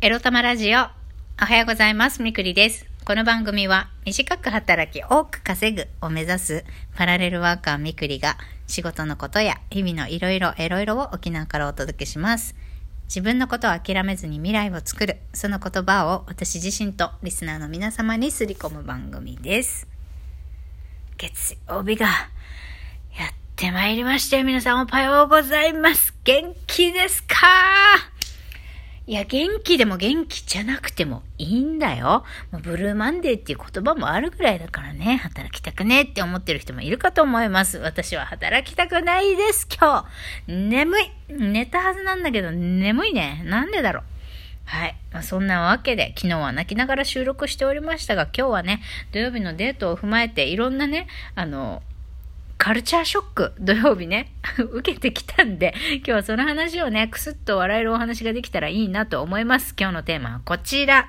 エロ玉ラジオ。おはようございます。みくりです。この番組は短く働き多く稼ぐを目指すパラレルワーカーみくりが仕事のことや日々のいろいろエロいろを沖縄からお届けします。自分のことを諦めずに未来を作る、その言葉を私自身とリスナーの皆様にすり込む番組です。月曜日がやってまいりましたよ。皆さんおはようございます。元気ですか？いや、元気でも元気じゃなくてもいいんだよ。もうブルーマンデーっていう言葉もあるぐらいだからね、働きたくねって思ってる人もいるかと思います。私は働きたくないです、今日。眠い。寝たはずなんだけど、眠いね。なんでだろう。はい。まあ、そんなわけで、昨日は泣きながら収録しておりましたが、今日はね、土曜日のデートを踏まえて、いろんなね、あの、カルチャーショック、土曜日ね、受けてきたんで、今日はその話をね、くすっと笑えるお話ができたらいいなと思います。今日のテーマはこちら。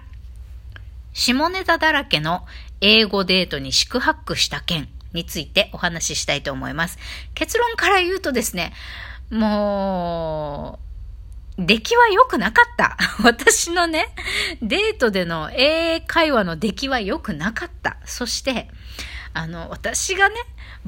下ネタだらけの英語デートに四苦八苦した件についてお話ししたいと思います。結論から言うとですね、もう、出来は良くなかった。私のね、デートでの英会話の出来は良くなかった。そして、あの、私がね、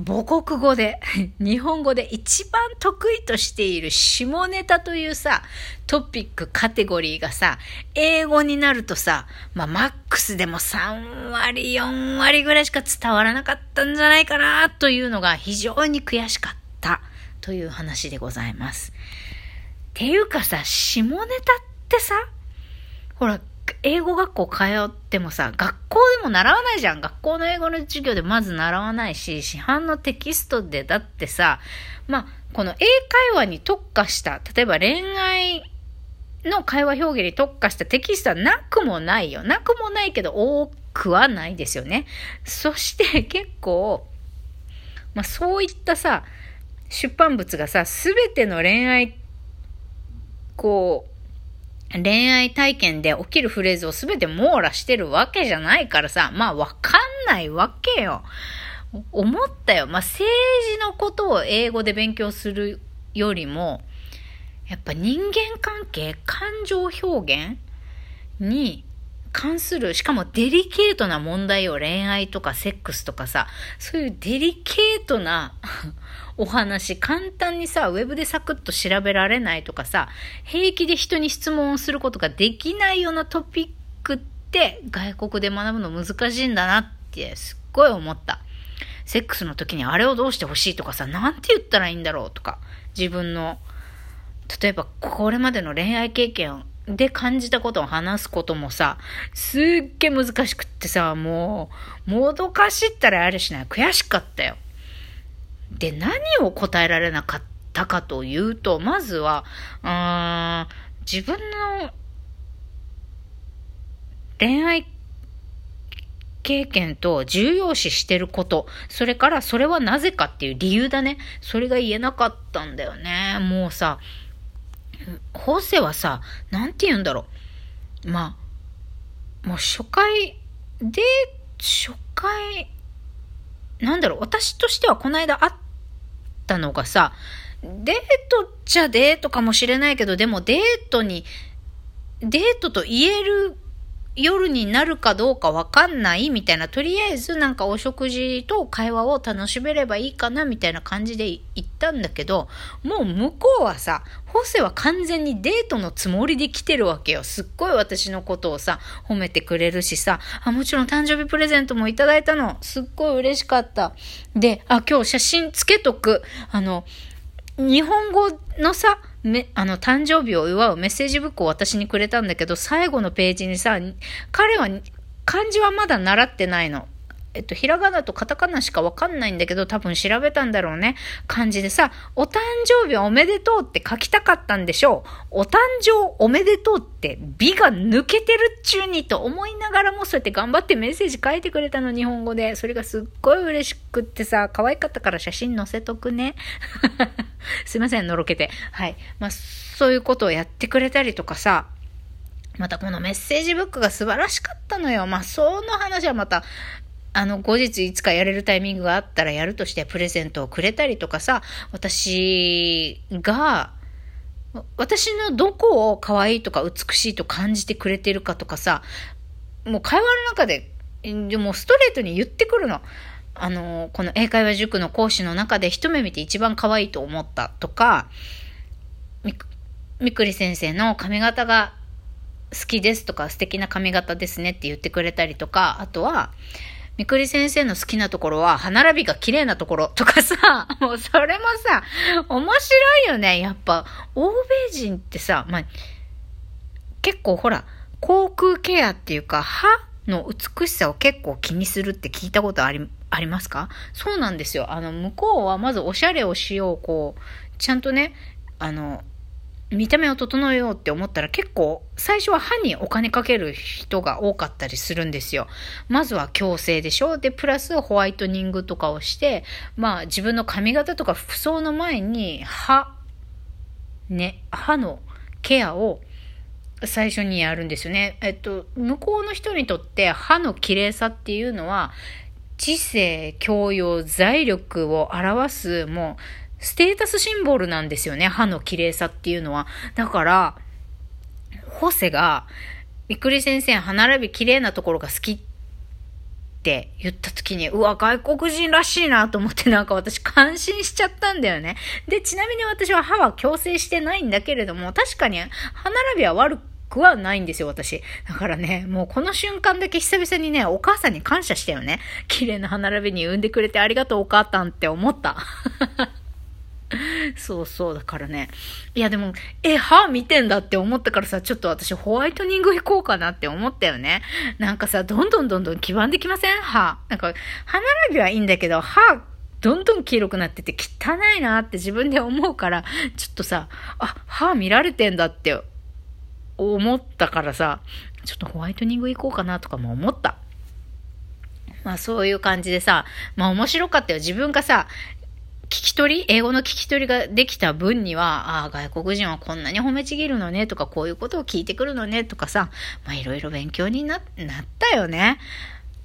母国語で、日本語で一番得意としている下ネタというさ、トピック、カテゴリーがさ、英語になるとさ、まあ、マックスでも3割、4割ぐらいしか伝わらなかったんじゃないかな、というのが非常に悔しかった、という話でございます。っていうかさ、下ネタってさ、ほら、英語学校通ってもさ、学校でも習わないじゃん。学校の英語の授業でまず習わないし、市販のテキストでだってさ、まあ、この英会話に特化した、例えば恋愛の会話表現に特化したテキストはなくもないよ。なくもないけど多くはないですよね。そして結構、まあそういったさ、出版物がさ、すべての恋愛、こう、恋愛体験で起きるフレーズを全て網羅してるわけじゃないからさ、まあわかんないわけよ。思ったよ。まあ政治のことを英語で勉強するよりも、やっぱ人間関係、感情表現に関する、しかもデリケートな問題を恋愛とかセックスとかさ、そういうデリケートな お話、簡単にさ、ウェブでサクッと調べられないとかさ、平気で人に質問をすることができないようなトピックって外国で学ぶの難しいんだなってすっごい思った。セックスの時にあれをどうしてほしいとかさ、なんて言ったらいいんだろうとか、自分の、例えばこれまでの恋愛経験で感じたことを話すこともさ、すっげえ難しくってさ、もう、もどかしったらあれしない。悔しかったよ。で、何を答えられなかったかというと、まずは、うーん、自分の恋愛経験と重要視してること、それからそれはなぜかっていう理由だね。それが言えなかったんだよね。もうさ、法政はさ、なんて言うんだろう。まあ、もう初回で、初回、なんだろう、私としてはこの間会ったのがさ、デートっちゃデートかもしれないけど、でもデートに、デートと言える夜になるかどうかわかんないみたいな、とりあえずなんかお食事と会話を楽しめればいいかなみたいな感じで行ったんだけど、もう向こうはさ、ホセは完全にデートのつもりで来てるわけよ。すっごい私のことをさ、褒めてくれるしさ、あ、もちろん誕生日プレゼントもいただいたの。すっごい嬉しかった。で、あ、今日写真つけとく。あの、日本語のさ、め、あの、誕生日を祝うメッセージブックを私にくれたんだけど、最後のページにさ、彼は漢字はまだ習ってないの。えっと、ひらがなとカタカナしかわかんないんだけど、多分調べたんだろうね。漢字でさ、お誕生日おめでとうって書きたかったんでしょう。お誕生おめでとうって美が抜けてるっちゅうにと思いながらもそうやって頑張ってメッセージ書いてくれたの、日本語で。それがすっごい嬉しくってさ、可愛かったから写真載せとくね。すいません、のろけて。はい。まあ、そういうことをやってくれたりとかさ、またこのメッセージブックが素晴らしかったのよ。まあ、その話はまた、あの、後日いつかやれるタイミングがあったらやるとしてプレゼントをくれたりとかさ、私が、私のどこを可愛いとか美しいと感じてくれてるかとかさ、もう会話の中で、でもストレートに言ってくるの。あの、この英会話塾の講師の中で一目見て一番可愛いと思ったとか、み、みくり先生の髪型が好きですとか素敵な髪型ですねって言ってくれたりとか、あとは、みくり先生の好きなところは、歯並びが綺麗なところとかさ、もうそれもさ、面白いよね。やっぱ、欧米人ってさ、まあ、結構ほら、口腔ケアっていうか、歯の美しさを結構気にするって聞いたことあり、ありますか？そうなんですよ。あの、向こうはまずおしゃれをしよう、こう、ちゃんとね、あの、見た目を整えようって思ったら結構最初は歯にお金かける人が多かったりするんですよ。まずは矯正でしょで、プラスホワイトニングとかをして、まあ自分の髪型とか服装の前に歯、ね、歯のケアを最初にやるんですよね。えっと、向こうの人にとって歯の綺麗さっていうのは知性、教養、財力を表す、もう、ステータスシンボルなんですよね。歯の綺麗さっていうのは。だから、ホセが、びっくり先生、歯並び綺麗なところが好きって言った時に、うわ、外国人らしいなと思ってなんか私感心しちゃったんだよね。で、ちなみに私は歯は矯正してないんだけれども、確かに歯並びは悪くはないんですよ、私。だからね、もうこの瞬間だけ久々にね、お母さんに感謝したよね。綺麗な歯並びに産んでくれてありがとうお母さんって思った。そうそう、だからね。いやでも、え、歯見てんだって思ったからさ、ちょっと私ホワイトニング行こうかなって思ったよね。なんかさ、どんどんどんどん黄ばんできません？歯。なんか、歯並びはいいんだけど、歯、どんどん黄色くなってて汚いなって自分で思うから、ちょっとさ、あ、歯見られてんだって思ったからさ、ちょっとホワイトニング行こうかなとかも思った。まあそういう感じでさ、まあ面白かったよ。自分がさ、聞き取り、英語の聞き取りができた分には、ああ、外国人はこんなに褒めちぎるのねとか、こういうことを聞いてくるのねとかさ、まあいろいろ勉強にな、ったよね。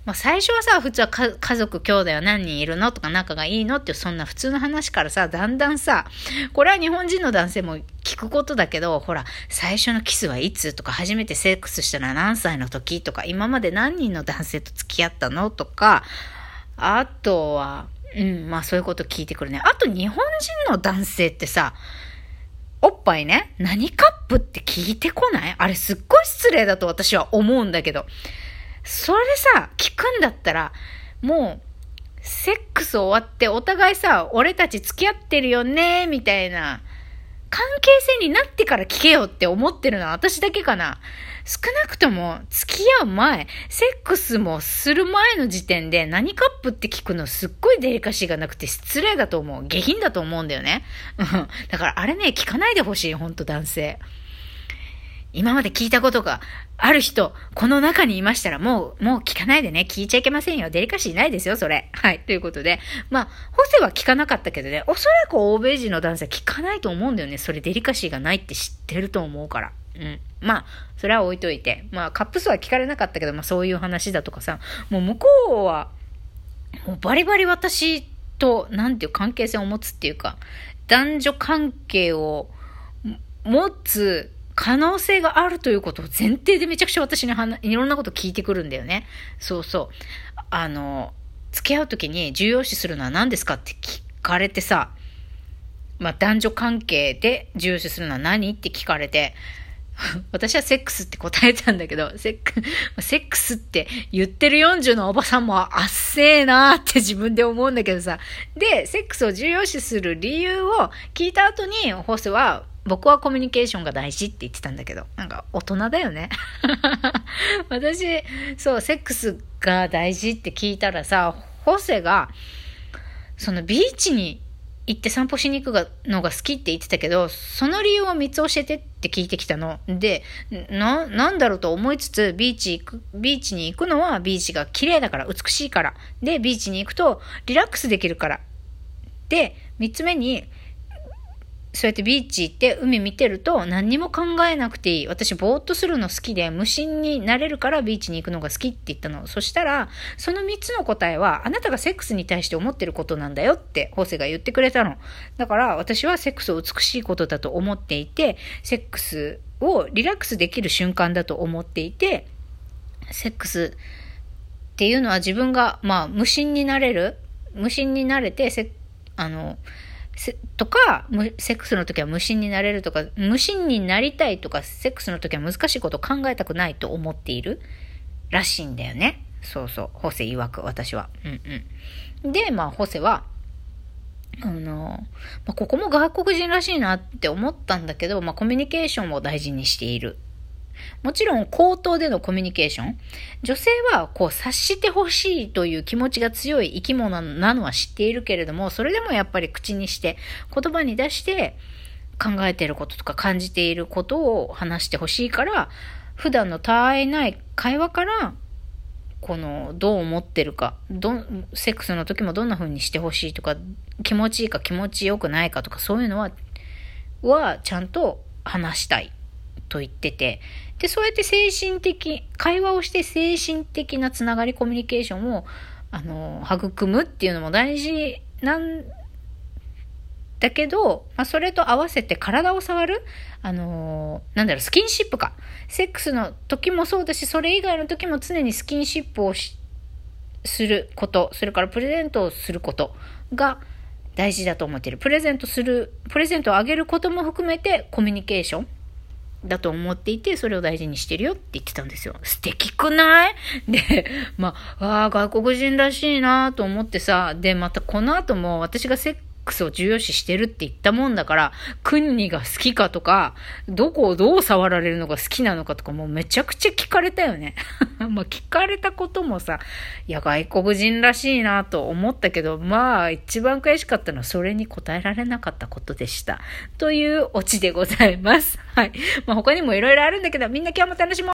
まあ最初はさ、普通は家族、兄弟は何人いるのとか仲がいいのってそんな普通の話からさ、だんだんさ、これは日本人の男性も聞くことだけど、ほら、最初のキスはいつとか、初めてセックスしたのは何歳の時とか、今まで何人の男性と付き合ったのとか、あとは、うん、まあそういうこと聞いてくるね。あと日本人の男性ってさ、おっぱいね、何カップって聞いてこない？あれすっごい失礼だと私は思うんだけど。それさ、聞くんだったら、もう、セックス終わってお互いさ、俺たち付き合ってるよね、みたいな、関係性になってから聞けよって思ってるのは私だけかな。少なくとも付き合う前、セックスもする前の時点で何カップって聞くのすっごいデリカシーがなくて失礼だと思う。下品だと思うんだよね。うん。だからあれね、聞かないでほしい、ほんと男性。今まで聞いたことがある人、この中にいましたら、もう、もう聞かないでね。聞いちゃいけませんよ。デリカシーないですよ、それ。はい。ということで。まあ、ホセは聞かなかったけどね、おそらく欧米人の男性は聞かないと思うんだよね。それデリカシーがないって知ってると思うから。うん。まあ、それは置いといて。まあ、カップ数は聞かれなかったけど、まあそういう話だとかさ、もう向こうは、もうバリバリ私と、なんていう関係性を持つっていうか、男女関係を持つ可能性があるということを前提でめちゃくちゃ私にいろんなこと聞いてくるんだよね。そうそう。あの、付き合う時に重要視するのは何ですかって聞かれてさ、まあ男女関係で重要視するのは何って聞かれて、私はセックスって答えたんだけど、セック、セックスって言ってる40のおばさんもあっせーなーって自分で思うんだけどさ。で、セックスを重要視する理由を聞いた後に、ホスは、僕はコミュニケーションが大事って言ってたんだけど、なんか大人だよね。私、そう、セックスが大事って聞いたらさ、ホセが、そのビーチに行って散歩しに行くのが好きって言ってたけど、その理由を3つ教えてって聞いてきたの。で、な、なんだろうと思いつつ、ビーチ行く、ビーチに行くのはビーチが綺麗だから、美しいから。で、ビーチに行くとリラックスできるから。で、3つ目に、そうやってビーチ行って海見てると何にも考えなくていい。私ぼーっとするの好きで無心になれるからビーチに行くのが好きって言ったの。そしたら、その3つの答えはあなたがセックスに対して思ってることなんだよってホセが言ってくれたの。だから私はセックスを美しいことだと思っていて、セックスをリラックスできる瞬間だと思っていて、セックスっていうのは自分が、まあ、無心になれる無心になれて、あの、とか、セックスの時は無心になれるとか、無心になりたいとか、セックスの時は難しいことを考えたくないと思っているらしいんだよね。そうそう。ホセ曰く、私は。うんうん。で、まあ、ホセは、あの、まあ、ここも外国人らしいなって思ったんだけど、まあ、コミュニケーションを大事にしているもちろん口頭でのコミュニケーション。女性はこう察してほしいという気持ちが強い生き物なのは知っているけれども、それでもやっぱり口にして、言葉に出して考えていることとか感じていることを話してほしいから、普段の他愛ない会話から、この、どう思ってるか、ど、セックスの時もどんな風にしてほしいとか、気持ちいいか気持ちよくないかとか、そういうのは、は、ちゃんと話したいと言ってて、で、そうやって精神的、会話をして精神的なつながり、コミュニケーションを、あの、育むっていうのも大事なんだけど、まあ、それと合わせて体を触るあのなんだろう、スキンシップか。セックスの時もそうだし、それ以外の時も常にスキンシップをすること、それからプレゼントをすることが大事だと思っている。プレゼントする、プレゼントをあげることも含めてコミュニケーションだと思っていて、それを大事にしてるよって言ってたんですよ。素敵くない？で、まあ、ああ、外国人らしいなと思ってさ、で、またこの後も私がセックスを重要視してるって言ったもんだから、クンニが好きかとか、どこをどう触られるのが好きなのかとか、もうめちゃくちゃ聞かれたよね。まあ聞かれたこともさ、いや、外国人らしいなと思ったけど、まあ一番悔しかったのはそれに答えられなかったことでした。というオチでございます。はい。まあ他にもいろいろあるんだけど、みんな今日も楽しもう